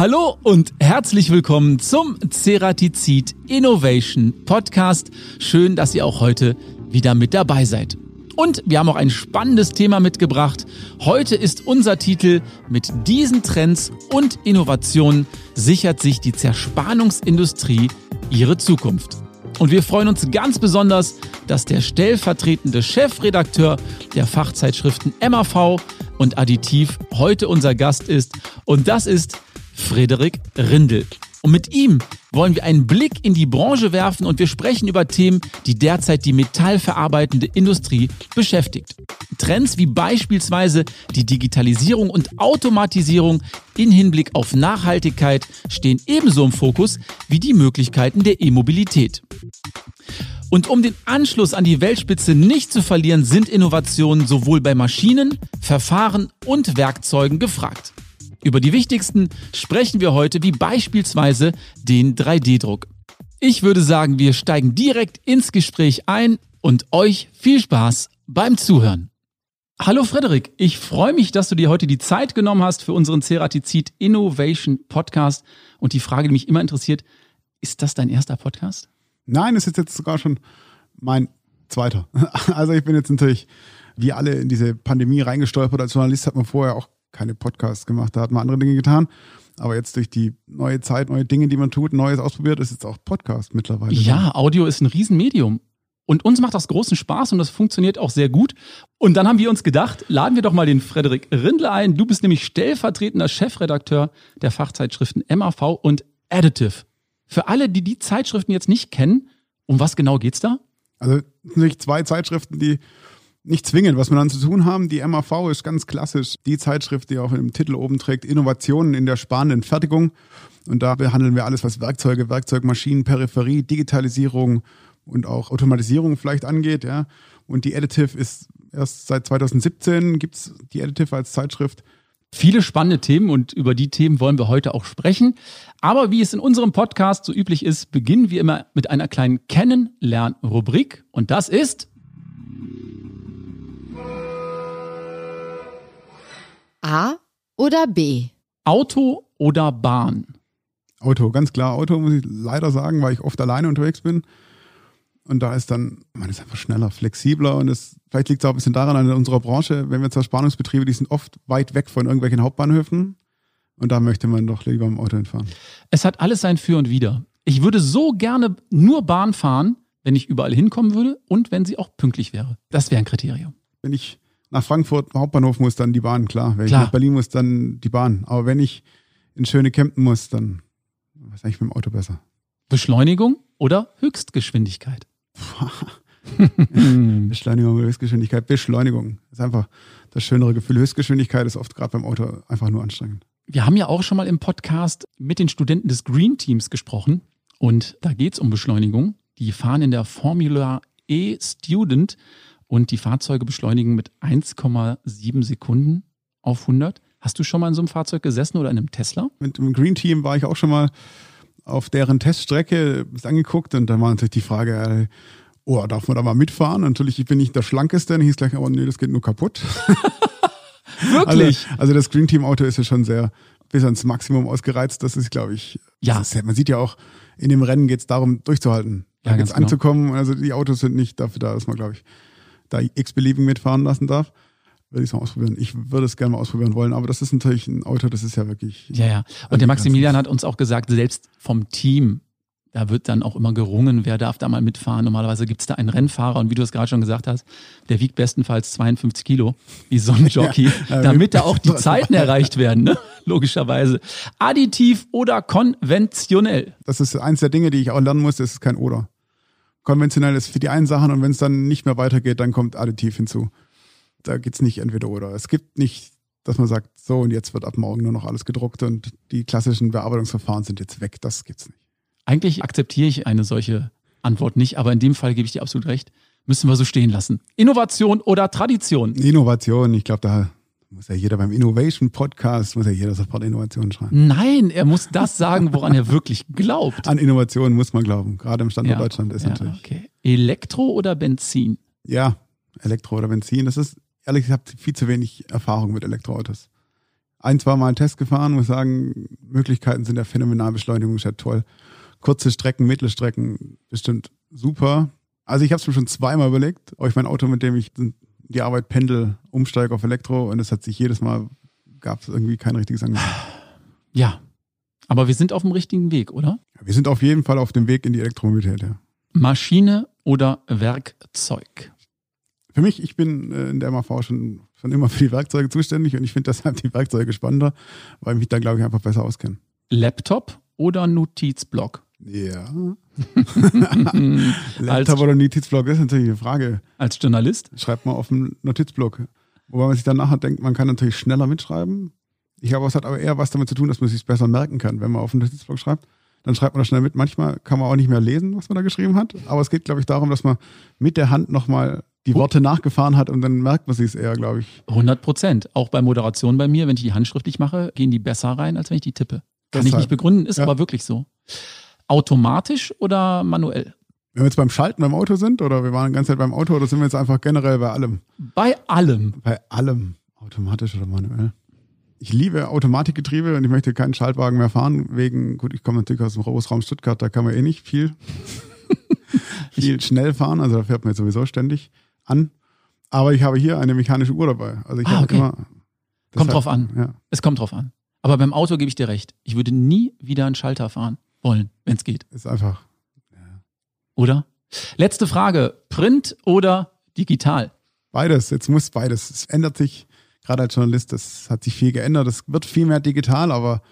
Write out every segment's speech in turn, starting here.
Hallo und herzlich willkommen zum Ceratizid Innovation Podcast. Schön, dass ihr auch heute wieder mit dabei seid. Und wir haben auch ein spannendes Thema mitgebracht. Heute ist unser Titel Mit diesen Trends und Innovationen sichert sich die Zerspannungsindustrie ihre Zukunft. Und wir freuen uns ganz besonders, dass der stellvertretende Chefredakteur der Fachzeitschriften MAV und Additiv heute unser Gast ist. Und das ist Frederik Rindel. Und mit ihm wollen wir einen Blick in die Branche werfen und wir sprechen über Themen, die derzeit die metallverarbeitende Industrie beschäftigt. Trends wie beispielsweise die Digitalisierung und Automatisierung in Hinblick auf Nachhaltigkeit stehen ebenso im Fokus wie die Möglichkeiten der E-Mobilität. Und um den Anschluss an die Weltspitze nicht zu verlieren, sind Innovationen sowohl bei Maschinen, Verfahren und Werkzeugen gefragt. Über die wichtigsten sprechen wir heute, wie beispielsweise den 3D-Druck. Ich würde sagen, wir steigen direkt ins Gespräch ein und euch viel Spaß beim Zuhören. Hallo Frederik, ich freue mich, dass du dir heute die Zeit genommen hast für unseren Ceratizid Innovation Podcast. Und die Frage, die mich immer interessiert, ist das dein erster Podcast? Nein, es ist jetzt sogar schon mein zweiter. Also ich bin jetzt natürlich wie alle in diese Pandemie reingestolpert. Als Journalist hat man vorher auch keine Podcasts gemacht, da hat man andere Dinge getan. Aber jetzt durch die neue Zeit, neue Dinge, die man tut, Neues ausprobiert, ist jetzt auch Podcast mittlerweile. Ja, Audio ist ein Riesenmedium. Und uns macht das großen Spaß und das funktioniert auch sehr gut. Und dann haben wir uns gedacht, laden wir doch mal den Frederik Rindler ein. Du bist nämlich stellvertretender Chefredakteur der Fachzeitschriften MAV und Additive. Für alle, die die Zeitschriften jetzt nicht kennen, um was genau geht's da? Also natürlich zwei Zeitschriften, die nicht zwingend, was wir dann zu tun haben. Die MAV ist ganz klassisch die Zeitschrift, die auch im Titel oben trägt, Innovationen in der sparenden Fertigung. Und da behandeln wir alles, was Werkzeuge, Werkzeugmaschinen, Peripherie, Digitalisierung und auch Automatisierung vielleicht angeht. Ja. Und die Additive ist erst seit 2017 gibt's die Additive als Zeitschrift. Viele spannende Themen und über die Themen wollen wir heute auch sprechen. Aber wie es in unserem Podcast so üblich ist, beginnen wir immer mit einer kleinen Kennenlernrubrik. Und das ist A oder B? Auto oder Bahn? Auto, ganz klar Auto, muss ich leider sagen, weil ich oft alleine unterwegs bin. Und da ist dann, man ist einfach schneller, flexibler und es, vielleicht liegt es auch ein bisschen daran an unserer Branche, wenn wir zur Spannungsbetriebe, die sind oft weit weg von irgendwelchen Hauptbahnhöfen. Und da möchte man doch lieber im Auto hinfahren. Es hat alles sein Für und Wider. Ich würde so gerne nur Bahn fahren, wenn ich überall hinkommen würde und wenn sie auch pünktlich wäre. Das wäre ein Kriterium. Wenn ich nach Frankfurt Hauptbahnhof muss, dann die Bahn, klar. Wenn Klar. ich nach Berlin muss, dann die Bahn. Aber wenn ich in schöne Kempten muss, dann was eigentlich mit dem Auto besser. Beschleunigung oder Höchstgeschwindigkeit? Beschleunigung oder Höchstgeschwindigkeit. Beschleunigung ist einfach das schönere Gefühl. Höchstgeschwindigkeit ist oft gerade beim Auto einfach nur anstrengend. Wir haben ja auch schon mal im Podcast mit den Studenten des Green Teams gesprochen und da geht es um Beschleunigung. Die fahren in der Formula E Student und die Fahrzeuge beschleunigen mit 1,7 Sekunden auf 100. Hast du schon mal in so einem Fahrzeug gesessen oder in einem Tesla? Mit dem Green Team war ich auch schon mal auf deren Teststrecke angeguckt und dann war natürlich die Frage, äh, oh, darf man da mal mitfahren? Natürlich, ich bin nicht der Schlankeste, dann hieß gleich, aber nee, das geht nur kaputt. Wirklich? Also, also das Green Team Auto ist ja schon sehr bis ans Maximum ausgereizt. Das ist, glaube ich, Ja. ist, man sieht ja auch, in dem Rennen geht es darum, durchzuhalten. Ja, Da ganz geht's genau. anzukommen. Also die Autos sind nicht dafür da, dass man, glaube ich, da x-beliebig mitfahren lassen darf. Würde ich es mal ausprobieren. Ich würde es gerne mal ausprobieren wollen, aber das ist natürlich ein Auto, das ist ja wirklich. Ja, ja. Und der Maximilian hat uns auch gesagt, selbst vom Team, da wird dann auch immer gerungen, wer darf da mal mitfahren. Normalerweise gibt es da einen Rennfahrer und wie du es gerade schon gesagt hast, der wiegt bestenfalls 52 Kilo, wie so ein Jockey, Ja, damit da auch die Zeiten erreicht werden, ne? logischerweise. Additiv oder konventionell? Das ist eins der Dinge, die ich auch lernen muss, das ist kein Oder. Konventionell ist für die einen Sachen und wenn es dann nicht mehr weitergeht, dann kommt Additiv hinzu. Da geht's nicht entweder oder. Es gibt nicht, dass man sagt, so und jetzt wird ab morgen nur noch alles gedruckt und die klassischen Bearbeitungsverfahren sind jetzt weg. Das gibt's nicht. Eigentlich akzeptiere ich eine solche Antwort nicht, aber in dem Fall gebe ich dir absolut recht. Müssen wir so stehen lassen. Innovation oder Tradition? Innovation, ich glaube, da muss ja jeder beim Innovation Podcast, muss ja jeder sofort Innovation schreiben. Nein, er muss das sagen, woran er wirklich glaubt. An Innovation muss man glauben. Gerade im Standort Ja, Deutschland ist ja, natürlich. okay. Elektro oder Benzin? Ja, Elektro oder Benzin, das ist, ehrlich gesagt, viel zu wenig Erfahrung mit Elektroautos. ein, zwei Mal einen Test gefahren, muss sagen, Möglichkeiten sind ja phänomenal, Beschleunigung ist ja toll. Kurze Strecken, Mittelstrecken, bestimmt super. Also ich habe es mir schon zweimal überlegt, ob ich mein Auto, mit dem ich die Arbeit pendel, umsteige auf Elektro und es hat sich jedes Mal, gab es irgendwie kein richtiges Angebot. Ja, aber wir sind auf dem richtigen Weg, oder? Wir sind auf jeden Fall auf dem Weg in die Elektromobilität, ja. Maschine oder Werkzeug? Für mich, ich bin äh, in der MAV schon, schon immer für die Werkzeuge zuständig und ich finde deshalb die Werkzeuge spannender, weil ich mich da, glaube ich, einfach besser auskenne. Laptop oder Notizblock? Ja. Laptop oder Notizblock ist natürlich eine Frage. Als Journalist? Schreibt mal auf dem Notizblock. Wobei man sich dann nachher denkt, man kann natürlich schneller mitschreiben. Ich glaube, es hat aber eher was damit zu tun, dass man es sich besser merken kann, wenn man auf dem Notizblock schreibt dann schreibt man das schnell mit. Manchmal kann man auch nicht mehr lesen, was man da geschrieben hat. Aber es geht, glaube ich, darum, dass man mit der Hand nochmal die Worte nachgefahren hat und dann merkt man sich es eher, glaube ich. 100 Prozent. Auch bei Moderation bei mir, wenn ich die handschriftlich mache, gehen die besser rein, als wenn ich die tippe. Kann Deshalb. ich nicht begründen, ist ja. aber wirklich so. Automatisch oder manuell? Wenn wir jetzt beim Schalten beim Auto sind oder wir waren die ganze Zeit beim Auto oder sind wir jetzt einfach generell bei allem? Bei allem. Bei allem. Automatisch oder manuell ich liebe Automatikgetriebe und ich möchte keinen Schaltwagen mehr fahren, wegen, gut, ich komme natürlich aus dem Großraum Stuttgart, da kann man eh nicht viel, viel schnell fahren, also da fährt man jetzt sowieso ständig an. Aber ich habe hier eine mechanische Uhr dabei. Also ich ah, habe okay. immer. Kommt drauf an. Ja. Es kommt drauf an. Aber beim Auto gebe ich dir recht. Ich würde nie wieder einen Schalter fahren wollen, wenn es geht. Ist einfach. Ja. Oder? Letzte Frage. Print oder digital? Beides. Jetzt muss beides. Es ändert sich gerade als Journalist, das hat sich viel geändert. Es wird viel mehr digital, aber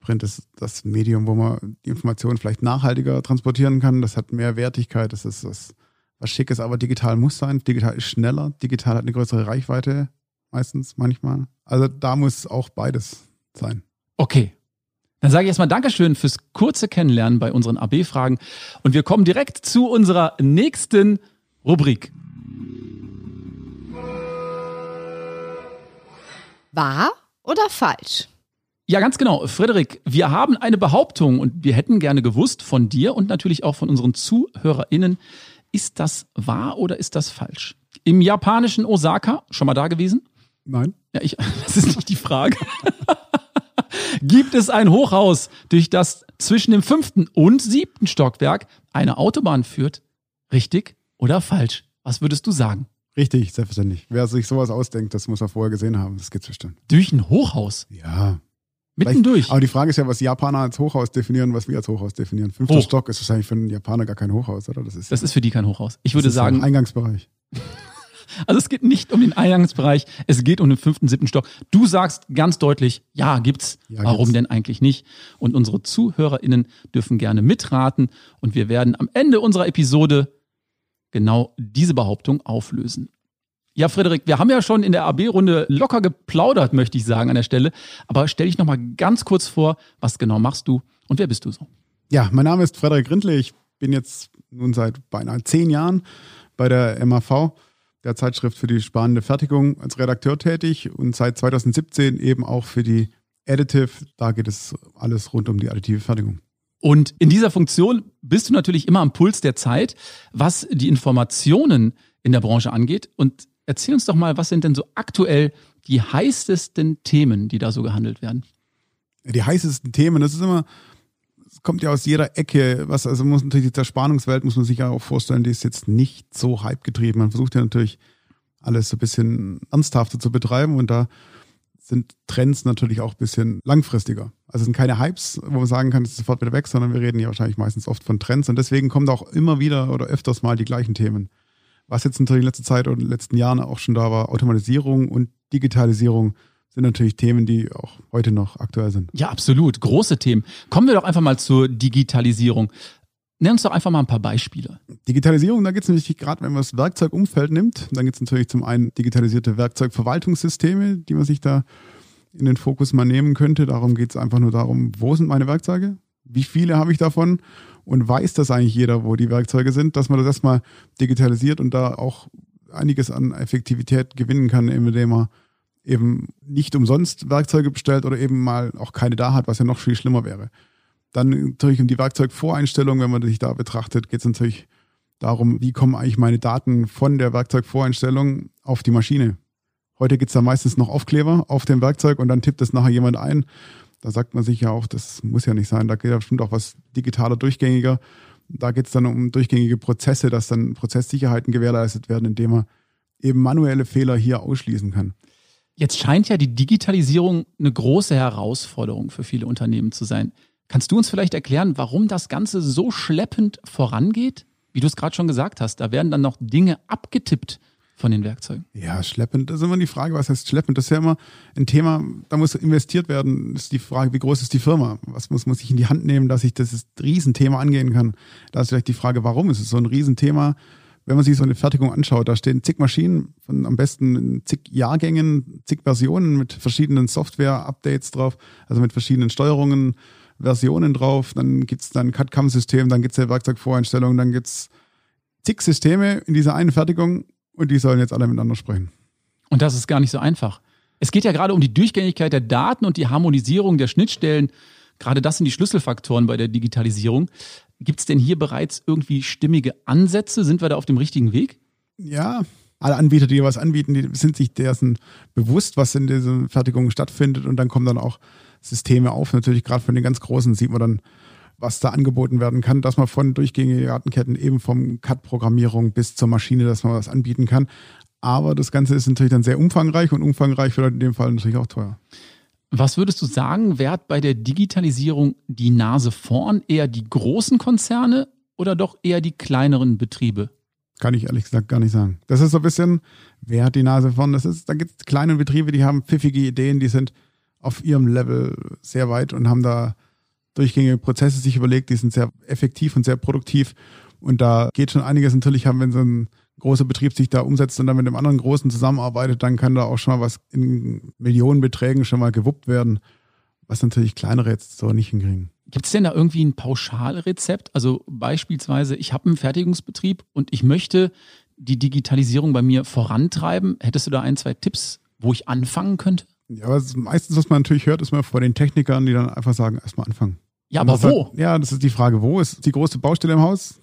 Print ist das Medium, wo man die Informationen vielleicht nachhaltiger transportieren kann. Das hat mehr Wertigkeit, das ist was, was Schickes, aber digital muss sein. Digital ist schneller, digital hat eine größere Reichweite, meistens, manchmal. Also da muss auch beides sein. Okay. Dann sage ich erstmal Dankeschön fürs kurze Kennenlernen bei unseren AB-Fragen und wir kommen direkt zu unserer nächsten Rubrik. Wahr oder falsch? Ja, ganz genau. Frederik, wir haben eine Behauptung und wir hätten gerne gewusst von dir und natürlich auch von unseren ZuhörerInnen, ist das wahr oder ist das falsch? Im japanischen Osaka, schon mal da gewesen? Nein. Ja, ich, das ist nicht die Frage. Gibt es ein Hochhaus, durch das zwischen dem fünften und siebten Stockwerk eine Autobahn führt? Richtig oder falsch? Was würdest du sagen? Richtig, selbstverständlich. Wer sich sowas ausdenkt, das muss er vorher gesehen haben. Das gibt's bestimmt. Durch ein Hochhaus? Ja. Mitten durch. Aber die Frage ist ja, was Japaner als Hochhaus definieren, was wir als Hochhaus definieren. Fünfter Hoch. Stock ist wahrscheinlich für einen Japaner gar kein Hochhaus, oder? Das ist, das ist für die kein Hochhaus. Ich würde sagen. Eingangsbereich. Also es geht nicht um den Eingangsbereich, es geht um den fünften, siebten Stock. Du sagst ganz deutlich, ja, gibt's. Ja, Warum gibt's. denn eigentlich nicht? Und unsere ZuhörerInnen dürfen gerne mitraten und wir werden am Ende unserer Episode genau diese Behauptung auflösen. Ja, Frederik, wir haben ja schon in der AB-Runde locker geplaudert, möchte ich sagen, an der Stelle. Aber stell dich nochmal ganz kurz vor, was genau machst du und wer bist du so? Ja, mein Name ist Frederik Rindle. Ich bin jetzt nun seit beinahe zehn Jahren bei der MAV, der Zeitschrift für die spannende Fertigung, als Redakteur tätig und seit 2017 eben auch für die Additive. Da geht es alles rund um die additive Fertigung. Und in dieser Funktion bist du natürlich immer am Puls der Zeit, was die Informationen in der Branche angeht. Und Erzähl uns doch mal, was sind denn so aktuell die heißesten Themen, die da so gehandelt werden? Die heißesten Themen, das ist immer, es kommt ja aus jeder Ecke, was, also muss natürlich die Zerspannungswelt, muss man sich ja auch vorstellen, die ist jetzt nicht so hype-getrieben. Man versucht ja natürlich alles so ein bisschen ernsthafter zu betreiben und da sind Trends natürlich auch ein bisschen langfristiger. Also es sind keine Hypes, wo man sagen kann, es ist sofort wieder weg, sondern wir reden ja wahrscheinlich meistens oft von Trends und deswegen kommen da auch immer wieder oder öfters mal die gleichen Themen. Was jetzt natürlich in letzter Zeit und in den letzten Jahren auch schon da war, Automatisierung und Digitalisierung sind natürlich Themen, die auch heute noch aktuell sind. Ja, absolut. Große Themen. Kommen wir doch einfach mal zur Digitalisierung. Nenn uns doch einfach mal ein paar Beispiele. Digitalisierung, da geht es natürlich gerade, wenn man das Werkzeugumfeld nimmt, dann gibt es natürlich zum einen digitalisierte Werkzeugverwaltungssysteme, die man sich da in den Fokus mal nehmen könnte. Darum geht es einfach nur darum, wo sind meine Werkzeuge? Wie viele habe ich davon? und weiß das eigentlich jeder, wo die Werkzeuge sind, dass man das erstmal digitalisiert und da auch einiges an Effektivität gewinnen kann, indem man eben nicht umsonst Werkzeuge bestellt oder eben mal auch keine da hat, was ja noch viel schlimmer wäre. Dann natürlich um die Werkzeugvoreinstellung, wenn man sich da betrachtet, geht es natürlich darum, wie kommen eigentlich meine Daten von der Werkzeugvoreinstellung auf die Maschine. Heute gibt's da meistens noch Aufkleber auf dem Werkzeug und dann tippt es nachher jemand ein. Da sagt man sich ja auch, das muss ja nicht sein. Da geht ja bestimmt auch was digitaler, durchgängiger. Da geht's dann um durchgängige Prozesse, dass dann Prozesssicherheiten gewährleistet werden, indem man eben manuelle Fehler hier ausschließen kann. Jetzt scheint ja die Digitalisierung eine große Herausforderung für viele Unternehmen zu sein. Kannst du uns vielleicht erklären, warum das Ganze so schleppend vorangeht? Wie du es gerade schon gesagt hast, da werden dann noch Dinge abgetippt von den Werkzeugen. Ja, schleppend, das ist immer die Frage, was heißt schleppend? Das ist ja immer ein Thema, da muss investiert werden. Das ist die Frage, wie groß ist die Firma? Was muss, muss ich in die Hand nehmen, dass ich das Riesenthema angehen kann? Da ist vielleicht die Frage, warum ist es so ein Riesenthema? Wenn man sich so eine Fertigung anschaut, da stehen zig Maschinen, von am besten zig Jahrgängen, zig Versionen mit verschiedenen Software-Updates drauf, also mit verschiedenen Steuerungen, Versionen drauf. Dann gibt's dann CAD-CAM-System, dann gibt's ja Werkzeugvoreinstellungen, dann gibt's zig Systeme in dieser einen Fertigung und die sollen jetzt alle miteinander sprechen. Und das ist gar nicht so einfach. Es geht ja gerade um die Durchgängigkeit der Daten und die Harmonisierung der Schnittstellen. Gerade das sind die Schlüsselfaktoren bei der Digitalisierung. Gibt es denn hier bereits irgendwie stimmige Ansätze? Sind wir da auf dem richtigen Weg? Ja, alle Anbieter, die was anbieten, die sind sich dessen bewusst, was in diesen Fertigungen stattfindet und dann kommen dann auch Systeme auf. Natürlich gerade von den ganz Großen sieht man dann, was da angeboten werden kann, dass man von durchgängigen Datenketten eben vom CAD-Programmierung bis zur Maschine, dass man was anbieten kann. Aber das Ganze ist natürlich dann sehr umfangreich und umfangreich wird in dem Fall natürlich auch teuer. Was würdest du sagen, wer hat bei der Digitalisierung die Nase vorn? Eher die großen Konzerne oder doch eher die kleineren Betriebe? Kann ich ehrlich gesagt gar nicht sagen. Das ist so ein bisschen, wer hat die Nase vorn? Das ist, da gibt es kleine Betriebe, die haben pfiffige Ideen, die sind auf ihrem Level sehr weit und haben da durchgängige Prozesse sich überlegt, die sind sehr effektiv und sehr produktiv. Und da geht schon einiges natürlich haben, wenn so ein großer Betrieb sich da umsetzt und dann mit dem anderen Großen zusammenarbeitet, dann kann da auch schon mal was in Millionenbeträgen schon mal gewuppt werden, was natürlich kleinere jetzt so nicht hinkriegen. Gibt es denn da irgendwie ein Pauschalrezept? Also beispielsweise, ich habe einen Fertigungsbetrieb und ich möchte die Digitalisierung bei mir vorantreiben. Hättest du da ein, zwei Tipps, wo ich anfangen könnte? Ja, aber meistens, was man natürlich hört, ist mal vor den Technikern, die dann einfach sagen, erstmal anfangen. Ja, aber wo? Hat, ja, das ist die Frage, wo ist die große Baustelle im Haus?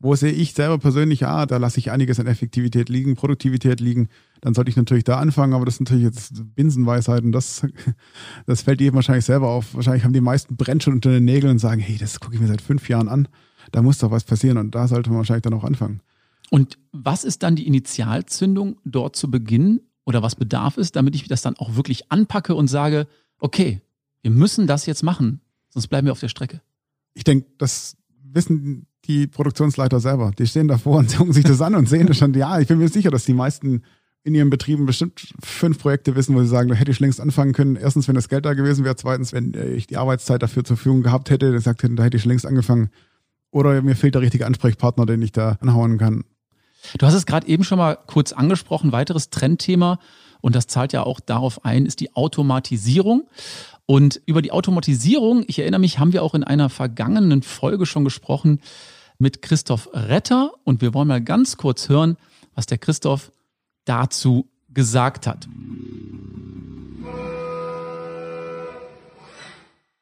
Wo sehe ich selber persönlich, ah, da lasse ich einiges an Effektivität liegen, Produktivität liegen, dann sollte ich natürlich da anfangen, aber das sind natürlich jetzt Binsenweisheiten, das, das fällt jedem wahrscheinlich selber auf. Wahrscheinlich haben die meisten brennt schon unter den Nägeln und sagen, hey, das gucke ich mir seit fünf Jahren an, da muss doch was passieren und da sollte man wahrscheinlich dann auch anfangen. Und was ist dann die Initialzündung, dort zu beginnen oder was bedarf es, damit ich das dann auch wirklich anpacke und sage, okay, wir müssen das jetzt machen, sonst bleiben wir auf der Strecke? Ich denke, das wissen die Produktionsleiter selber. Die stehen davor und gucken sich das an und sehen das schon. Ja, ich bin mir sicher, dass die meisten in ihren Betrieben bestimmt fünf Projekte wissen, wo sie sagen, da hätte ich längst anfangen können. Erstens, wenn das Geld da gewesen wäre. Zweitens, wenn ich die Arbeitszeit dafür zur Verfügung gehabt hätte, gesagt hätte, da hätte ich längst angefangen. Oder mir fehlt der richtige Ansprechpartner, den ich da anhauen kann. Du hast es gerade eben schon mal kurz angesprochen. Weiteres Trendthema, und das zahlt ja auch darauf ein, ist die Automatisierung. Und über die Automatisierung, ich erinnere mich, haben wir auch in einer vergangenen Folge schon gesprochen mit Christoph Retter. Und wir wollen mal ganz kurz hören, was der Christoph dazu gesagt hat.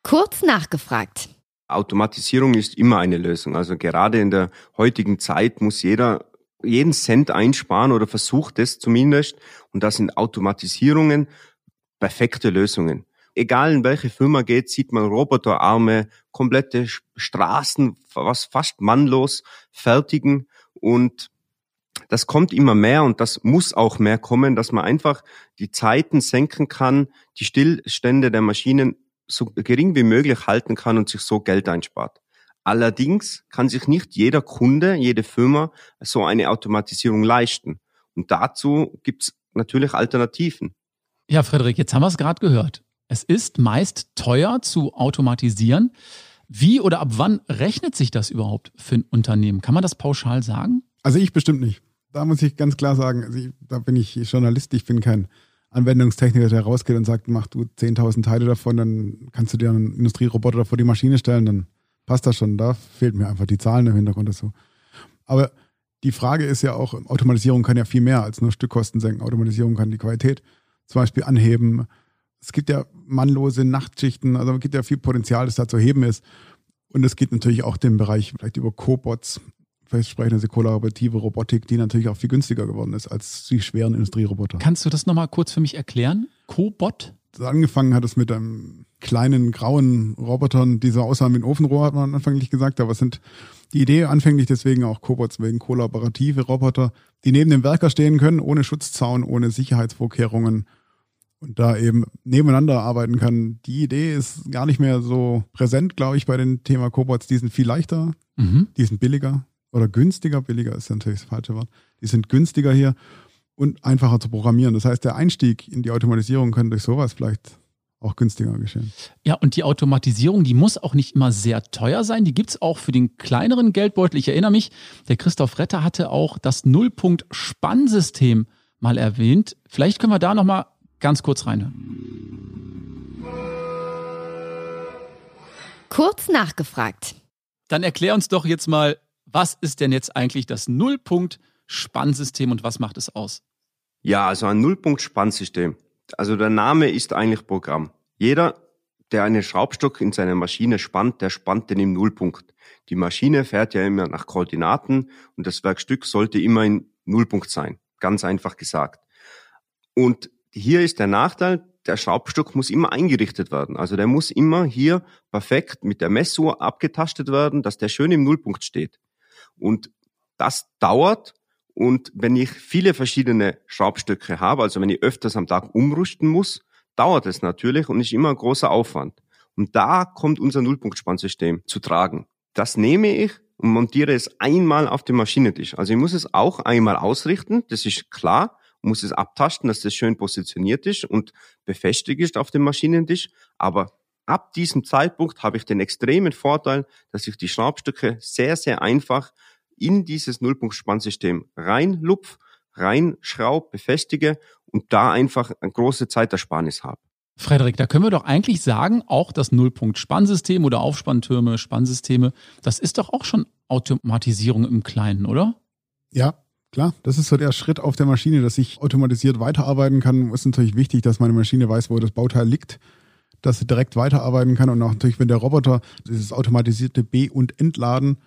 Kurz nachgefragt. Automatisierung ist immer eine Lösung. Also gerade in der heutigen Zeit muss jeder jeden Cent einsparen oder versucht es zumindest. Und das sind Automatisierungen perfekte Lösungen. Egal in welche Firma geht, sieht man Roboterarme, komplette Straßen, was fast mannlos fertigen und das kommt immer mehr und das muss auch mehr kommen, dass man einfach die Zeiten senken kann, die Stillstände der Maschinen so gering wie möglich halten kann und sich so Geld einspart. Allerdings kann sich nicht jeder Kunde, jede Firma so eine Automatisierung leisten. Und dazu gibt's natürlich Alternativen. Ja, Frederik, jetzt haben wir es gerade gehört. Es ist meist teuer zu automatisieren. Wie oder ab wann rechnet sich das überhaupt für ein Unternehmen? Kann man das pauschal sagen? Also ich bestimmt nicht. Da muss ich ganz klar sagen, also ich, da bin ich Journalist, ich bin kein Anwendungstechniker, der rausgeht und sagt, mach du 10.000 Teile davon, dann kannst du dir einen Industrieroboter vor die Maschine stellen, dann passt das schon. Da fehlt mir einfach die Zahlen im Hintergrund dazu. Aber die Frage ist ja auch, Automatisierung kann ja viel mehr als nur Stückkosten senken. Automatisierung kann die Qualität zum Beispiel anheben. Es gibt ja mannlose Nachtschichten, also es gibt ja viel Potenzial, das da zu heben ist. Und es geht natürlich auch den Bereich vielleicht über Cobots, entsprechende kollaborative Robotik, die natürlich auch viel günstiger geworden ist als die schweren Industrieroboter. Kannst du das nochmal kurz für mich erklären? Cobot? Angefangen hat es mit einem kleinen grauen Robotern, die so aussahen wie ein Ofenrohr, hat man anfänglich gesagt. Aber es sind die Idee anfänglich deswegen auch Cobots, wegen kollaborative Roboter, die neben dem Werker stehen können, ohne Schutzzaun, ohne Sicherheitsvorkehrungen und da eben nebeneinander arbeiten kann. Die Idee ist gar nicht mehr so präsent, glaube ich, bei dem Thema Cobots. Die sind viel leichter, mhm. die sind billiger oder günstiger. Billiger ist natürlich das falsche Wort. Die sind günstiger hier und einfacher zu programmieren. Das heißt, der Einstieg in die Automatisierung kann durch sowas vielleicht auch günstiger geschehen. Ja, und die Automatisierung, die muss auch nicht immer sehr teuer sein. Die gibt es auch für den kleineren Geldbeutel. Ich erinnere mich, der Christoph Retter hatte auch das Nullpunkt-Spannsystem mal erwähnt. Vielleicht können wir da nochmal ganz kurz reinhören. Kurz nachgefragt. Dann erklär uns doch jetzt mal, was ist denn jetzt eigentlich das Nullpunkt-Spannsystem und was macht es aus? Ja, also ein Nullpunkt-Spannsystem. Also der Name ist eigentlich Programm. Jeder, der einen Schraubstock in seiner Maschine spannt, der spannt den im Nullpunkt. Die Maschine fährt ja immer nach Koordinaten und das Werkstück sollte immer in Nullpunkt sein. Ganz einfach gesagt. Und hier ist der Nachteil, der Schraubstock muss immer eingerichtet werden. Also der muss immer hier perfekt mit der Messuhr abgetastet werden, dass der schön im Nullpunkt steht. Und das dauert. Und wenn ich viele verschiedene Schraubstöcke habe, also wenn ich öfters am Tag umrüsten muss, dauert es natürlich und ist immer ein großer Aufwand. Und da kommt unser Nullpunktspannsystem zu tragen. Das nehme ich und montiere es einmal auf dem Maschinentisch. Also ich muss es auch einmal ausrichten, das ist klar muss es abtasten, dass das schön positioniert ist und befestigt ist auf dem Maschinentisch. Aber ab diesem Zeitpunkt habe ich den extremen Vorteil, dass ich die Schraubstücke sehr, sehr einfach in dieses Nullpunktspannsystem reinlupf, reinschraub, befestige und da einfach eine große Zeitersparnis habe. Frederik, da können wir doch eigentlich sagen, auch das Nullpunkt-Spannsystem oder Aufspanntürme, Spannsysteme, das ist doch auch schon Automatisierung im Kleinen, oder? Ja, Klar, das ist so der Schritt auf der Maschine, dass ich automatisiert weiterarbeiten kann. Ist natürlich wichtig, dass meine Maschine weiß, wo das Bauteil liegt, dass sie direkt weiterarbeiten kann. Und auch natürlich, wenn der Roboter dieses automatisierte B- und Entladen,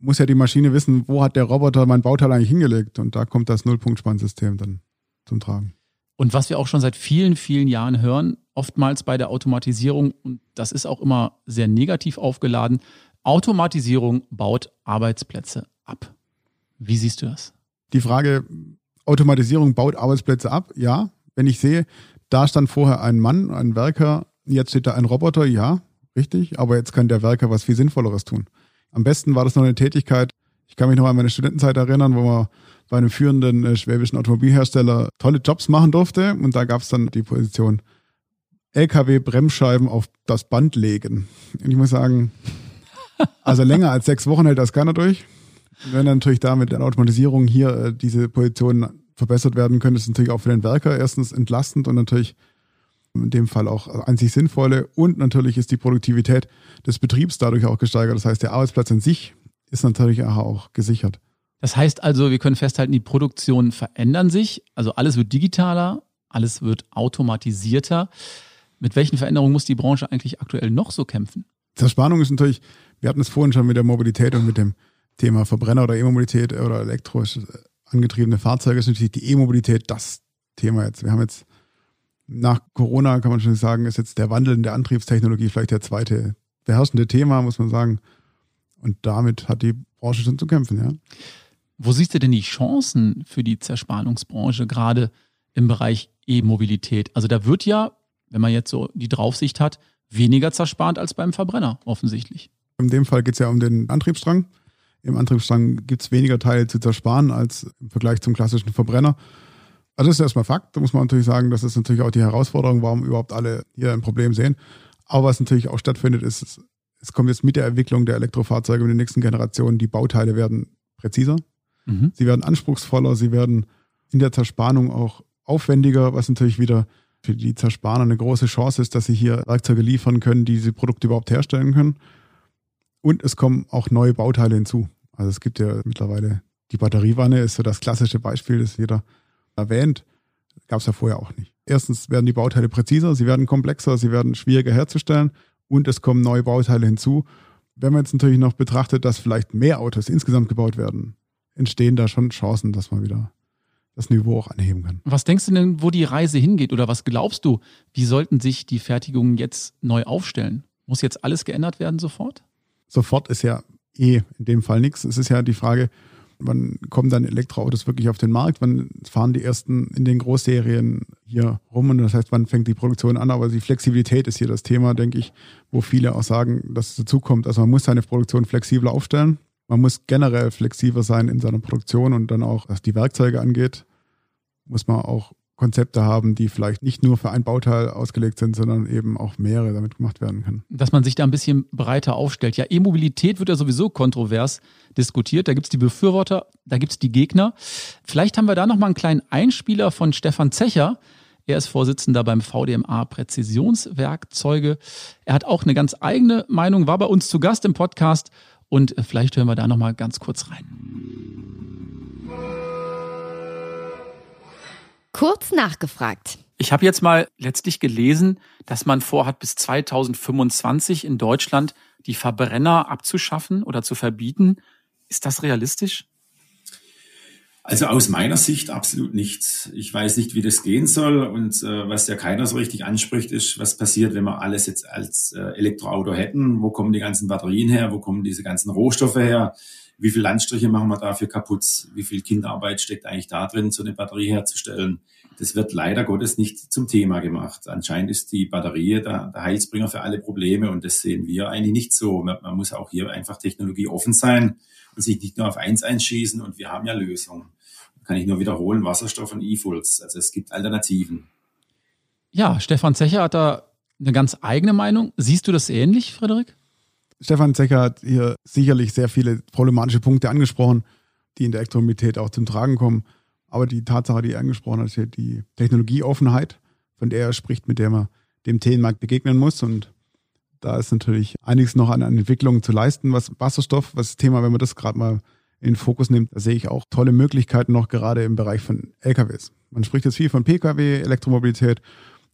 muss ja die Maschine wissen, wo hat der Roboter mein Bauteil eigentlich hingelegt. Und da kommt das Nullpunktspannsystem dann zum Tragen. Und was wir auch schon seit vielen, vielen Jahren hören, oftmals bei der Automatisierung, und das ist auch immer sehr negativ aufgeladen, Automatisierung baut Arbeitsplätze ab. Wie siehst du das? Die Frage, Automatisierung baut Arbeitsplätze ab, ja. Wenn ich sehe, da stand vorher ein Mann, ein Werker, jetzt steht da ein Roboter, ja, richtig, aber jetzt kann der Werker was viel Sinnvolleres tun. Am besten war das noch eine Tätigkeit, ich kann mich noch an meine Studentenzeit erinnern, wo man bei einem führenden äh, schwäbischen Automobilhersteller tolle Jobs machen durfte und da gab es dann die Position LKW-Bremsscheiben auf das Band legen. Und ich muss sagen, also länger als sechs Wochen hält das keiner durch. Wenn natürlich da mit der Automatisierung hier äh, diese Positionen verbessert werden können, ist natürlich auch für den Werker erstens entlastend und natürlich in dem Fall auch an sich sinnvolle und natürlich ist die Produktivität des Betriebs dadurch auch gesteigert. Das heißt, der Arbeitsplatz an sich ist natürlich auch gesichert. Das heißt also, wir können festhalten, die Produktionen verändern sich. Also alles wird digitaler, alles wird automatisierter. Mit welchen Veränderungen muss die Branche eigentlich aktuell noch so kämpfen? Zerspannung ist natürlich, wir hatten es vorhin schon mit der Mobilität und mit dem Thema Verbrenner oder E-Mobilität oder elektrisch angetriebene Fahrzeuge ist natürlich die E-Mobilität das Thema jetzt. Wir haben jetzt nach Corona, kann man schon sagen, ist jetzt der Wandel in der Antriebstechnologie vielleicht der zweite beherrschende Thema, muss man sagen. Und damit hat die Branche schon zu kämpfen, ja. Wo siehst du denn die Chancen für die Zerspannungsbranche gerade im Bereich E-Mobilität? Also da wird ja, wenn man jetzt so die Draufsicht hat, weniger zerspart als beim Verbrenner offensichtlich. In dem Fall geht es ja um den Antriebsstrang. Im Antriebsstrang gibt es weniger Teile zu zersparen als im Vergleich zum klassischen Verbrenner. Also das ist erstmal Fakt. Da muss man natürlich sagen, das ist natürlich auch die Herausforderung, warum überhaupt alle hier ein Problem sehen. Aber was natürlich auch stattfindet, ist, es kommt jetzt mit der Entwicklung der Elektrofahrzeuge in den nächsten Generationen, die Bauteile werden präziser, mhm. sie werden anspruchsvoller, sie werden in der Zerspannung auch aufwendiger, was natürlich wieder für die Zerspaner eine große Chance ist, dass sie hier Werkzeuge liefern können, die diese Produkte überhaupt herstellen können. Und es kommen auch neue Bauteile hinzu. Also es gibt ja mittlerweile die Batteriewanne, ist so das klassische Beispiel, das jeder erwähnt. Gab es ja vorher auch nicht. Erstens werden die Bauteile präziser, sie werden komplexer, sie werden schwieriger herzustellen und es kommen neue Bauteile hinzu. wenn man jetzt natürlich noch betrachtet, dass vielleicht mehr Autos insgesamt gebaut werden, entstehen da schon Chancen, dass man wieder das Niveau auch anheben kann. Was denkst du denn, wo die Reise hingeht oder was glaubst du, wie sollten sich die Fertigungen jetzt neu aufstellen? Muss jetzt alles geändert werden sofort? Sofort ist ja eh in dem Fall nichts. Es ist ja die Frage, wann kommen dann Elektroautos wirklich auf den Markt? Wann fahren die ersten in den Großserien hier rum? Und das heißt, wann fängt die Produktion an? Aber die Flexibilität ist hier das Thema, denke ich, wo viele auch sagen, dass es dazu kommt. Also man muss seine Produktion flexibler aufstellen. Man muss generell flexibler sein in seiner Produktion und dann auch, was die Werkzeuge angeht, muss man auch Konzepte haben, die vielleicht nicht nur für ein Bauteil ausgelegt sind, sondern eben auch mehrere damit gemacht werden können. Dass man sich da ein bisschen breiter aufstellt. Ja, E-Mobilität wird ja sowieso kontrovers diskutiert. Da gibt es die Befürworter, da gibt es die Gegner. Vielleicht haben wir da nochmal einen kleinen Einspieler von Stefan Zecher. Er ist Vorsitzender beim VDMA Präzisionswerkzeuge. Er hat auch eine ganz eigene Meinung, war bei uns zu Gast im Podcast und vielleicht hören wir da nochmal ganz kurz rein. Kurz nachgefragt. Ich habe jetzt mal letztlich gelesen, dass man vorhat, bis 2025 in Deutschland die Verbrenner abzuschaffen oder zu verbieten. Ist das realistisch? Also aus meiner Sicht absolut nicht. Ich weiß nicht, wie das gehen soll und äh, was ja keiner so richtig anspricht, ist, was passiert, wenn wir alles jetzt als äh, Elektroauto hätten. Wo kommen die ganzen Batterien her? Wo kommen diese ganzen Rohstoffe her? Wie viele Landstriche machen wir dafür kaputt? Wie viel Kinderarbeit steckt eigentlich da drin, so eine Batterie herzustellen? Das wird leider Gottes nicht zum Thema gemacht. Anscheinend ist die Batterie der, der Heilsbringer für alle Probleme und das sehen wir eigentlich nicht so. Man, man muss auch hier einfach technologieoffen sein und sich nicht nur auf eins einschießen und wir haben ja Lösungen. Kann ich nur wiederholen, Wasserstoff und E-Fuels. Also es gibt Alternativen. Ja, Stefan Zecher hat da eine ganz eigene Meinung. Siehst du das ähnlich, Frederik? Stefan Zecher hat hier sicherlich sehr viele problematische Punkte angesprochen, die in der Elektromobilität auch zum Tragen kommen. Aber die Tatsache, die er angesprochen hat, ist ja die Technologieoffenheit, von der er spricht, mit der man dem Themenmarkt begegnen muss. Und da ist natürlich einiges noch an, Entwicklungen zu leisten, was Wasserstoff, was Thema, wenn man das gerade mal in den Fokus nimmt, da sehe ich auch tolle Möglichkeiten noch gerade im Bereich von LKWs. Man spricht jetzt viel von Pkw, Elektromobilität,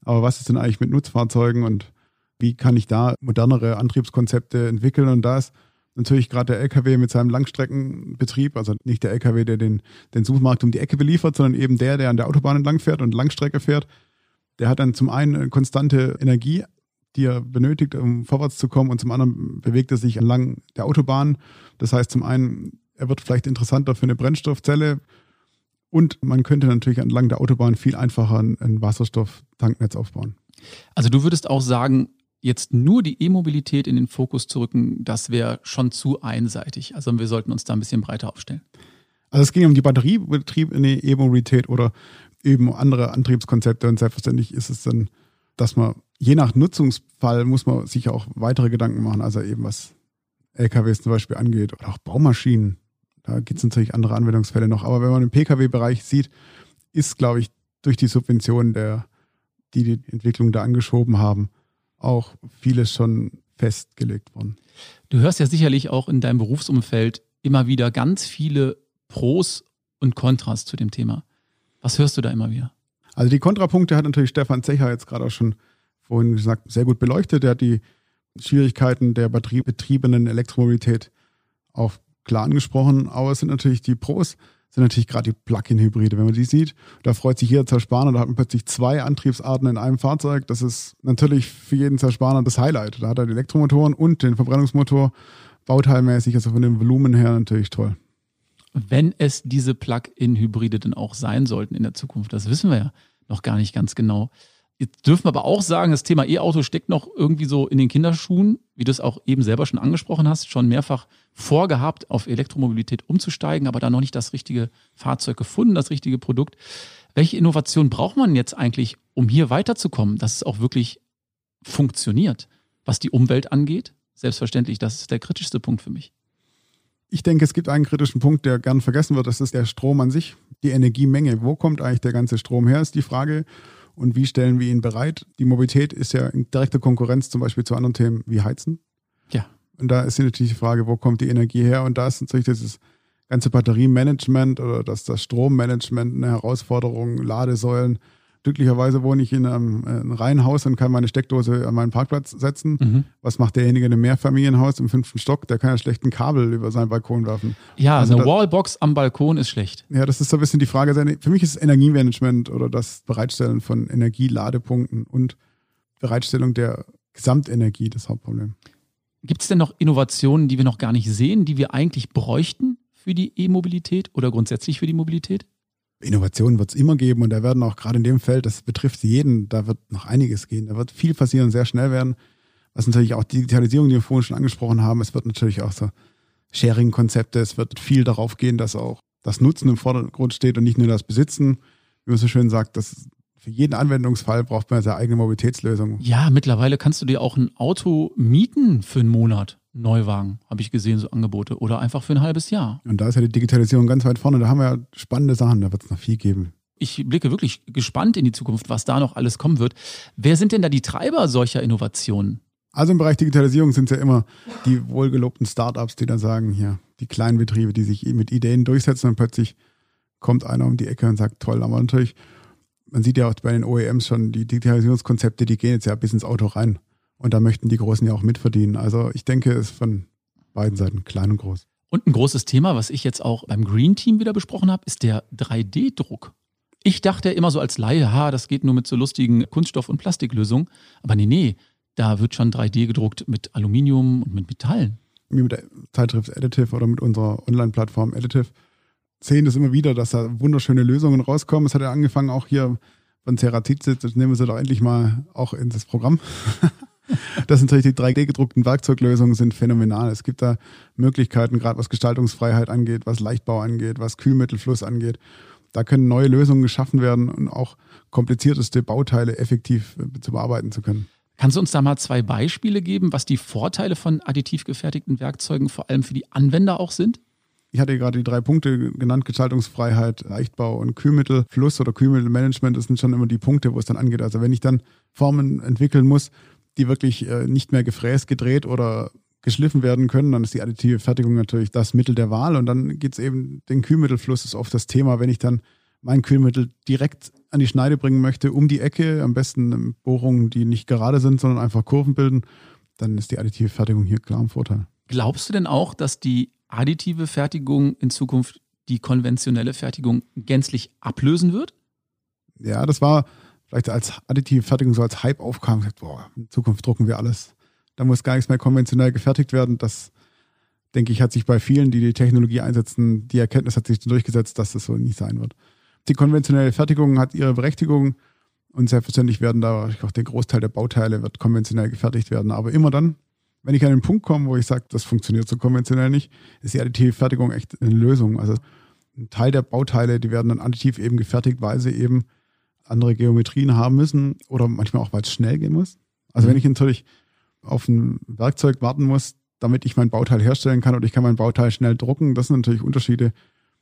aber was ist denn eigentlich mit Nutzfahrzeugen und wie kann ich da modernere Antriebskonzepte entwickeln? Und da ist natürlich gerade der LKW mit seinem Langstreckenbetrieb, also nicht der LKW, der den, den Supermarkt um die Ecke beliefert, sondern eben der, der an der Autobahn entlang fährt und Langstrecke fährt. Der hat dann zum einen eine konstante Energie, die er benötigt, um vorwärts zu kommen, und zum anderen bewegt er sich entlang der Autobahn. Das heißt, zum einen, er wird vielleicht interessanter für eine Brennstoffzelle und man könnte natürlich entlang der Autobahn viel einfacher ein Wasserstofftanknetz aufbauen. Also du würdest auch sagen, jetzt nur die E-Mobilität in den Fokus zu rücken, das wäre schon zu einseitig. Also wir sollten uns da ein bisschen breiter aufstellen. Also es ging um die Batteriebetrieb in der E-Mobilität oder eben andere Antriebskonzepte und selbstverständlich ist es dann, dass man je nach Nutzungsfall muss man sich auch weitere Gedanken machen, also eben was LKWs zum Beispiel angeht oder auch Baumaschinen. Da gibt es natürlich andere Anwendungsfälle noch. Aber wenn man im Pkw-Bereich sieht, ist, glaube ich, durch die Subventionen der, die die Entwicklung da angeschoben haben, auch vieles schon festgelegt worden. Du hörst ja sicherlich auch in deinem Berufsumfeld immer wieder ganz viele Pros und Kontras zu dem Thema. Was hörst du da immer wieder? Also die Kontrapunkte hat natürlich Stefan Zecher jetzt gerade auch schon vorhin gesagt, sehr gut beleuchtet. Er hat die Schwierigkeiten der batteriebetriebenen Elektromobilität auch klar angesprochen. Aber es sind natürlich die Pros sind natürlich gerade die Plug-in-Hybride. Wenn man die sieht, da freut sich jeder Zerspaner, da hat man plötzlich zwei Antriebsarten in einem Fahrzeug. Das ist natürlich für jeden Zerspaner das Highlight. Da hat er die Elektromotoren und den Verbrennungsmotor bauteilmäßig, also von dem Volumen her natürlich toll. Wenn es diese Plug-in-Hybride denn auch sein sollten in der Zukunft, das wissen wir ja noch gar nicht ganz genau. Jetzt dürfen wir aber auch sagen, das Thema E-Auto steckt noch irgendwie so in den Kinderschuhen, wie du es auch eben selber schon angesprochen hast, schon mehrfach vorgehabt, auf Elektromobilität umzusteigen, aber da noch nicht das richtige Fahrzeug gefunden, das richtige Produkt. Welche Innovation braucht man jetzt eigentlich, um hier weiterzukommen, dass es auch wirklich funktioniert, was die Umwelt angeht? Selbstverständlich, das ist der kritischste Punkt für mich. Ich denke, es gibt einen kritischen Punkt, der gern vergessen wird. Das ist der Strom an sich, die Energiemenge. Wo kommt eigentlich der ganze Strom her, ist die Frage und wie stellen wir ihn bereit? Die Mobilität ist ja in direkter Konkurrenz zum Beispiel zu anderen Themen wie Heizen. Ja. Und da ist natürlich die Frage, wo kommt die Energie her? Und da ist natürlich dieses ganze Batteriemanagement oder das, das Strommanagement eine Herausforderung, Ladesäulen. Glücklicherweise wohne ich in einem, äh, einem Reihenhaus und kann meine Steckdose an meinen Parkplatz setzen. Mhm. Was macht derjenige in einem Mehrfamilienhaus im fünften Stock? Der kann ja schlecht ein Kabel über seinen Balkon werfen. Ja, Also eine da- Wallbox am Balkon ist schlecht. Ja, das ist so ein bisschen die Frage. Für mich ist Energiemanagement oder das Bereitstellen von Energieladepunkten und Bereitstellung der Gesamtenergie das Hauptproblem. Gibt es denn noch Innovationen, die wir noch gar nicht sehen, die wir eigentlich bräuchten für die E-Mobilität oder grundsätzlich für die Mobilität? Innovationen wird es immer geben und da werden auch gerade in dem Feld, das betrifft jeden, da wird noch einiges gehen. Da wird viel passieren, sehr schnell werden. Was natürlich auch Digitalisierung, die wir vorhin schon angesprochen haben, es wird natürlich auch so Sharing-Konzepte, es wird viel darauf gehen, dass auch das Nutzen im Vordergrund steht und nicht nur das Besitzen. Wie man so schön sagt, dass für jeden Anwendungsfall braucht man seine eigene Mobilitätslösung. Ja, mittlerweile kannst du dir auch ein Auto mieten für einen Monat. Neuwagen, habe ich gesehen, so Angebote. Oder einfach für ein halbes Jahr. Und da ist ja die Digitalisierung ganz weit vorne. Da haben wir ja spannende Sachen, da wird es noch viel geben. Ich blicke wirklich gespannt in die Zukunft, was da noch alles kommen wird. Wer sind denn da die Treiber solcher Innovationen? Also im Bereich Digitalisierung sind es ja immer die wohlgelobten Startups, die dann sagen, hier, die kleinen Betriebe, die sich mit Ideen durchsetzen und plötzlich kommt einer um die Ecke und sagt, toll, aber natürlich, man sieht ja auch bei den OEMs schon, die Digitalisierungskonzepte, die gehen jetzt ja bis ins Auto rein. Und da möchten die Großen ja auch mitverdienen. Also ich denke, es ist von beiden Seiten klein und groß. Und ein großes Thema, was ich jetzt auch beim Green Team wieder besprochen habe, ist der 3D-Druck. Ich dachte immer so als Laie, ha, das geht nur mit so lustigen Kunststoff- und Plastiklösungen. Aber nee, nee, da wird schon 3D gedruckt mit Aluminium und mit Metallen. Wie mit der Zeitschrift Additive oder mit unserer Online-Plattform Additive sehen das immer wieder, dass da wunderschöne Lösungen rauskommen. Es hat ja angefangen auch hier von Ceratizid, das nehmen wir sie doch endlich mal auch in das Programm. Das sind natürlich die 3D-gedruckten Werkzeuglösungen sind phänomenal. Es gibt da Möglichkeiten, gerade was Gestaltungsfreiheit angeht, was Leichtbau angeht, was Kühlmittelfluss angeht. Da können neue Lösungen geschaffen werden und auch komplizierteste Bauteile effektiv äh, zu bearbeiten zu können. Kannst du uns da mal zwei Beispiele geben, was die Vorteile von additiv gefertigten Werkzeugen vor allem für die Anwender auch sind? Ich hatte gerade die drei Punkte genannt, Gestaltungsfreiheit, Leichtbau und Kühlmittelfluss oder Kühlmittelmanagement, das sind schon immer die Punkte, wo es dann angeht. Also wenn ich dann Formen entwickeln muss, die wirklich äh, nicht mehr gefräst, gedreht oder geschliffen werden können, dann ist die additive Fertigung natürlich das Mittel der Wahl und dann geht es eben, den Kühlmittelfluss ist oft das Thema, wenn ich dann mein Kühlmittel direkt an die Schneide bringen möchte, um die Ecke, am besten Bohrungen, die nicht gerade sind, sondern einfach Kurven bilden, dann ist die additive Fertigung hier klar im Vorteil. Glaubst du denn auch, dass die additive Fertigung in Zukunft die konventionelle Fertigung gänzlich ablösen wird? Ja, das war vielleicht als additive Fertigung so als Hype aufkam, gesagt, boah, in Zukunft drucken wir alles. Da muss gar nichts mehr konventionell gefertigt werden. Das, denke ich, hat sich bei vielen, die die Technologie einsetzen, die Erkenntnis hat sich durchgesetzt, dass das so nicht sein wird. Die konventionelle Fertigung hat ihre Berechtigung und selbstverständlich werden da auch der Großteil der Bauteile wird konventionell gefertigt werden. Aber immer dann, wenn ich an den Punkt komme, wo ich sage, das funktioniert so konventionell nicht, ist die additive Fertigung echt eine Lösung. Also ein Teil der Bauteile, die werden dann additiv eben gefertigt, weil sie eben andere Geometrien haben müssen oder manchmal auch, weil es schnell gehen muss. Also Mhm. wenn ich natürlich auf ein Werkzeug warten muss, damit ich mein Bauteil herstellen kann oder ich kann mein Bauteil schnell drucken, das sind natürlich Unterschiede.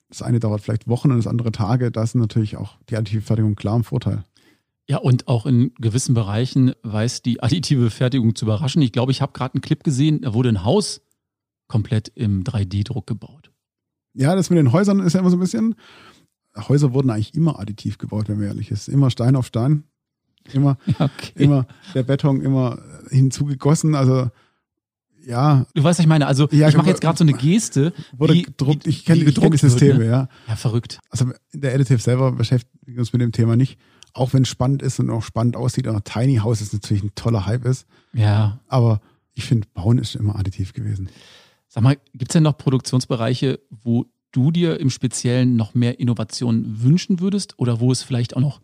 Das eine dauert vielleicht Wochen und das andere Tage. Da ist natürlich auch die additive Fertigung klar im Vorteil. Ja, und auch in gewissen Bereichen weiß die additive Fertigung zu überraschen. Ich glaube, ich habe gerade einen Clip gesehen, da wurde ein Haus komplett im 3D-Druck gebaut. Ja, das mit den Häusern ist ja immer so ein bisschen. Häuser wurden eigentlich immer additiv gebaut, wenn man ehrlich ist. Immer Stein auf Stein. Immer, Okay. immer der Beton immer hinzugegossen. Also ja, Du weißt, was ich meine. Also Ja, ich mache jetzt gerade so eine Geste. wurde wie- gedruckt. Ich kenne wie ich kenn die gedruckt wird, Systeme, ne? ja. Ja, verrückt. Also in der Additive selber beschäftigen wir uns mit dem Thema nicht. Auch wenn es spannend ist und auch spannend aussieht, auch Tiny House ist natürlich ein toller Hype ist. Ja. Aber ich finde, Bauen ist immer additiv gewesen. Sag mal, gibt es denn noch Produktionsbereiche, wo du dir im Speziellen noch mehr Innovation wünschen würdest oder wo es vielleicht auch noch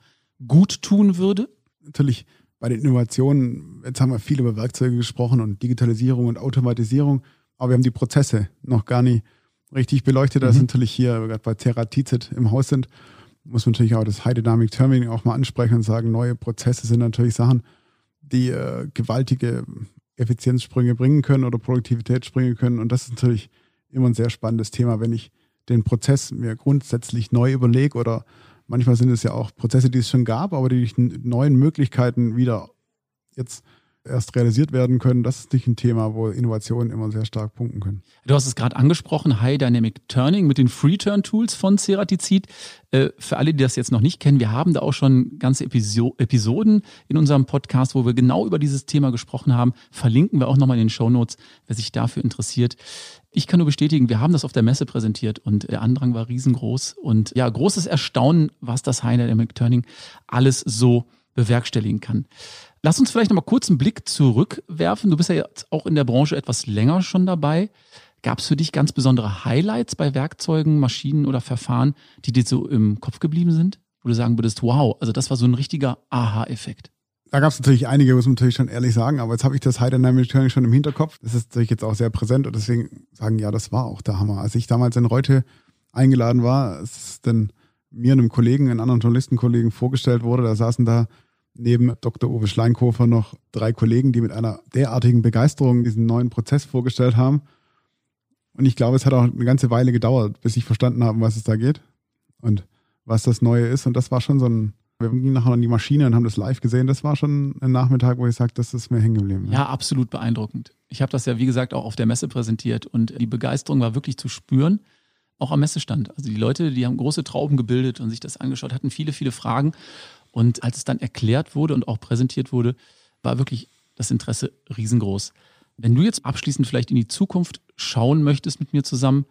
gut tun würde? Natürlich bei den Innovationen, jetzt haben wir viel über Werkzeuge gesprochen und Digitalisierung und Automatisierung, aber wir haben die Prozesse noch gar nicht richtig beleuchtet. Das Mhm. ist natürlich hier, gerade bei Terratizid im Haus sind, muss man natürlich auch das High Dynamic Terminaling auch mal ansprechen und sagen, neue Prozesse sind natürlich Sachen, die äh, gewaltige Effizienzsprünge bringen können oder Produktivitätssprünge können. Und das ist natürlich immer ein sehr spannendes Thema, wenn ich den Prozess mir grundsätzlich neu überlege oder manchmal sind es ja auch Prozesse, die es schon gab, aber die durch neuen Möglichkeiten wieder jetzt erst realisiert werden können. Das ist nicht ein Thema, wo Innovationen immer sehr stark punkten können. Du hast es gerade angesprochen, High Dynamic Turning mit den Free-Turn-Tools von Ceratizid. Äh, für alle, die das jetzt noch nicht kennen, wir haben da auch schon ganze Episoden in unserem Podcast, wo wir genau über dieses Thema gesprochen haben. Verlinken wir auch nochmal in den Show Notes, wer sich dafür interessiert. Ich kann nur bestätigen, wir haben das auf der Messe präsentiert und der Andrang war riesengroß und ja, großes Erstaunen, was das High Dynamic Turning alles so bewerkstelligen kann. Lass uns vielleicht nochmal kurz einen Blick zurückwerfen. Du bist ja jetzt auch in der Branche etwas länger schon dabei. Gab es für dich ganz besondere Highlights bei Werkzeugen, Maschinen oder Verfahren, die dir so im Kopf geblieben sind? Wo du sagen würdest, wow, also das war so ein richtiger Aha-Effekt. Da gab es natürlich einige, muss man natürlich schon ehrlich sagen, aber jetzt habe ich das High Dynamic Turning schon im Hinterkopf. Das ist natürlich jetzt auch sehr präsent und deswegen sagen, ja, das war auch der Hammer. Als ich damals in Reute eingeladen war, ist dann mir und einem Kollegen, einem anderen Journalistenkollegen vorgestellt wurde, da saßen da neben Dr. Uwe Schleinkofer noch drei Kollegen, die mit einer derartigen Begeisterung diesen neuen Prozess vorgestellt haben. Und ich glaube, es hat auch eine ganze Weile gedauert, bis ich verstanden habe, was es da geht und was das Neue ist. Und das war schon so ein, wir gingen nachher an die Maschine und haben das live gesehen. Das war schon ein Nachmittag, wo ich sage, das ist mir hängen geblieben. Ja, absolut beeindruckend. Ich habe das ja, wie gesagt, auch auf der Messe präsentiert und die Begeisterung war wirklich zu spüren, auch am Messestand. Also die Leute, die haben große Trauben gebildet und sich das angeschaut, hatten viele, viele Fragen. Und als es dann erklärt wurde und auch präsentiert wurde, war wirklich das Interesse riesengroß. Wenn du jetzt abschließend vielleicht in die Zukunft schauen möchtest mit mir zusammen,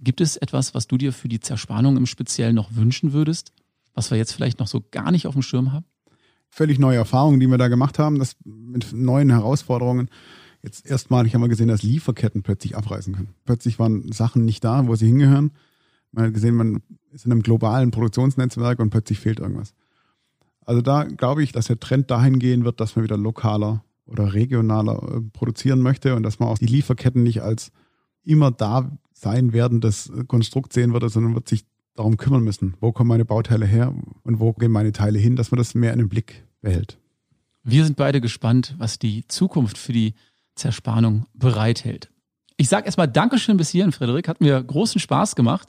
gibt es etwas, was du dir für die Zerspannung im Speziellen noch wünschen würdest, was wir jetzt vielleicht noch so gar nicht auf dem Schirm haben? Völlig neue Erfahrungen, die wir da gemacht haben, das mit neuen Herausforderungen. Jetzt erstmalig haben wir gesehen, dass Lieferketten plötzlich abreißen können. Plötzlich waren Sachen nicht da, wo sie hingehören. Man hat gesehen, man ist in einem globalen Produktionsnetzwerk und plötzlich fehlt irgendwas. Also da glaube ich, dass der Trend dahin gehen wird, dass man wieder lokaler oder regionaler äh, produzieren möchte und dass man auch die Lieferketten nicht als immer da sein werdendes Konstrukt sehen würde, sondern wird sich darum kümmern müssen, wo kommen meine Bauteile her und wo gehen meine Teile hin, dass man das mehr in den Blick behält. Wir sind beide gespannt, was die Zukunft für die Zerspannung bereithält. Ich sage erstmal Dankeschön bis hierhin, Frederik. Hat mir großen Spaß gemacht.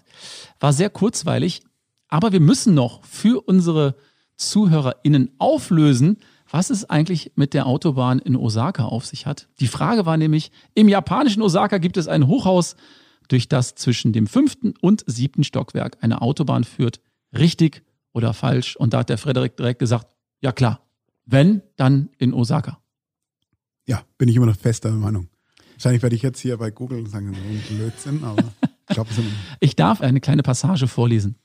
War sehr kurzweilig. Aber wir müssen noch für unsere ZuhörerInnen auflösen, was es eigentlich mit der Autobahn in Osaka auf sich hat. Die Frage war nämlich, im japanischen Osaka gibt es ein Hochhaus, durch das zwischen dem fünften und siebten Stockwerk eine Autobahn führt. Richtig oder falsch? Und da hat der Frederik direkt gesagt, ja klar, wenn, dann in Osaka. Ja, bin ich immer noch fester Meinung. Wahrscheinlich werde ich jetzt hier bei Google sagen, so ein Blödsinn, aber ich glaube, es ist immer. Ich darf eine kleine Passage vorlesen.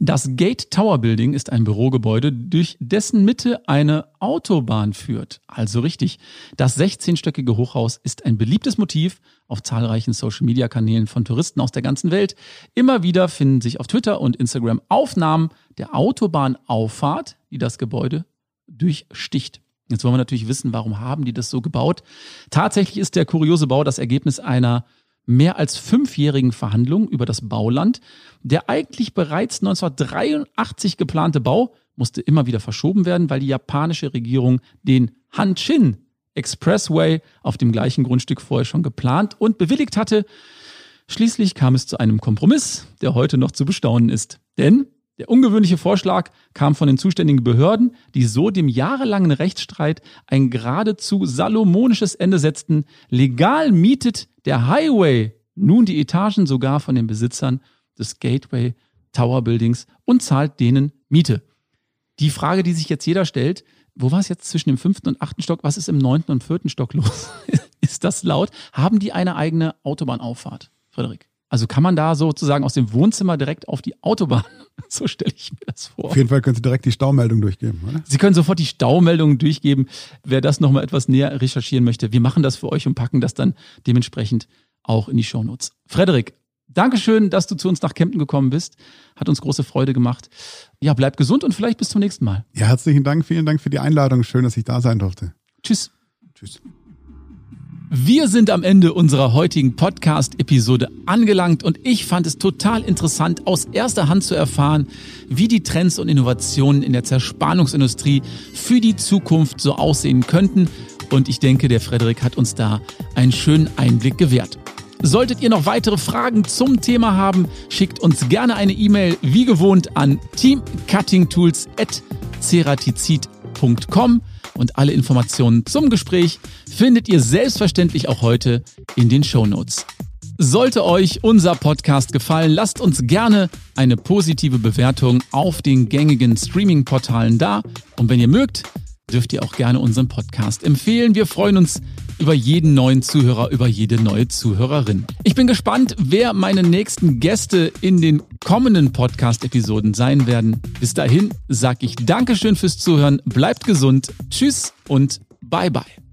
Das Gate Tower Building ist ein Bürogebäude, durch dessen Mitte eine Autobahn führt. Also richtig. Das 16-stöckige Hochhaus ist ein beliebtes Motiv auf zahlreichen Social-Media-Kanälen von Touristen aus der ganzen Welt. Immer wieder finden sich auf Twitter und Instagram Aufnahmen der Autobahnauffahrt, die das Gebäude durchsticht. Jetzt wollen wir natürlich wissen, warum haben die das so gebaut? Tatsächlich ist der kuriose Bau das Ergebnis einer mehr als fünfjährigen Verhandlungen über das Bauland. Der eigentlich bereits 1983 geplante Bau musste immer wieder verschoben werden, weil die japanische Regierung den Hanshin Expressway auf dem gleichen Grundstück vorher schon geplant und bewilligt hatte. Schließlich kam es zu einem Kompromiss, der heute noch zu bestaunen ist. Denn der ungewöhnliche Vorschlag kam von den zuständigen Behörden, die so dem jahrelangen Rechtsstreit ein geradezu salomonisches Ende setzten. Legal mietet der Highway nun die Etagen sogar von den Besitzern des Gateway Tower Buildings und zahlt denen Miete. Die Frage, die sich jetzt jeder stellt, wo war es jetzt zwischen dem fünften und achten Stock? Was ist im neunten und vierten Stock los? ist das laut? Haben die eine eigene Autobahnauffahrt, Frederik? Also kann man da sozusagen aus dem Wohnzimmer direkt auf die Autobahn? So stelle ich mir das vor. Auf jeden Fall können Sie direkt die Staumeldung durchgeben, oder? Sie können sofort die Staumeldung durchgeben. Wer das nochmal etwas näher recherchieren möchte, wir machen das für euch und packen das dann dementsprechend auch in die Shownotes. Frederik, Dankeschön, dass du zu uns nach Kempten gekommen bist. Hat uns große Freude gemacht. Ja, bleib gesund und vielleicht bis zum nächsten Mal. Ja, herzlichen Dank. Vielen Dank für die Einladung. Schön, dass ich da sein durfte. Tschüss. Tschüss. Wir sind am Ende unserer heutigen Podcast-Episode angelangt und ich fand es total interessant, aus erster Hand zu erfahren, wie die Trends und Innovationen in der Zerspannungsindustrie für die Zukunft so aussehen könnten. Und ich denke, der Frederik hat uns da einen schönen Einblick gewährt. Solltet ihr noch weitere Fragen zum Thema haben, schickt uns gerne eine E-Mail wie gewohnt an teamcuttingtools.ceratizid.com Und alle Informationen zum Gespräch findet ihr selbstverständlich auch heute in den Show Notes. Sollte euch unser Podcast gefallen, lasst uns gerne eine positive Bewertung auf den gängigen Streaming-Portalen da. Und wenn ihr mögt, dürft ihr auch gerne unseren Podcast empfehlen. Wir freuen uns über jeden neuen Zuhörer, über jede neue Zuhörerin. Ich bin gespannt, wer meine nächsten Gäste in den kommenden Podcast-Episoden sein werden. Bis dahin sage ich Dankeschön fürs Zuhören, bleibt gesund, tschüss und bye bye.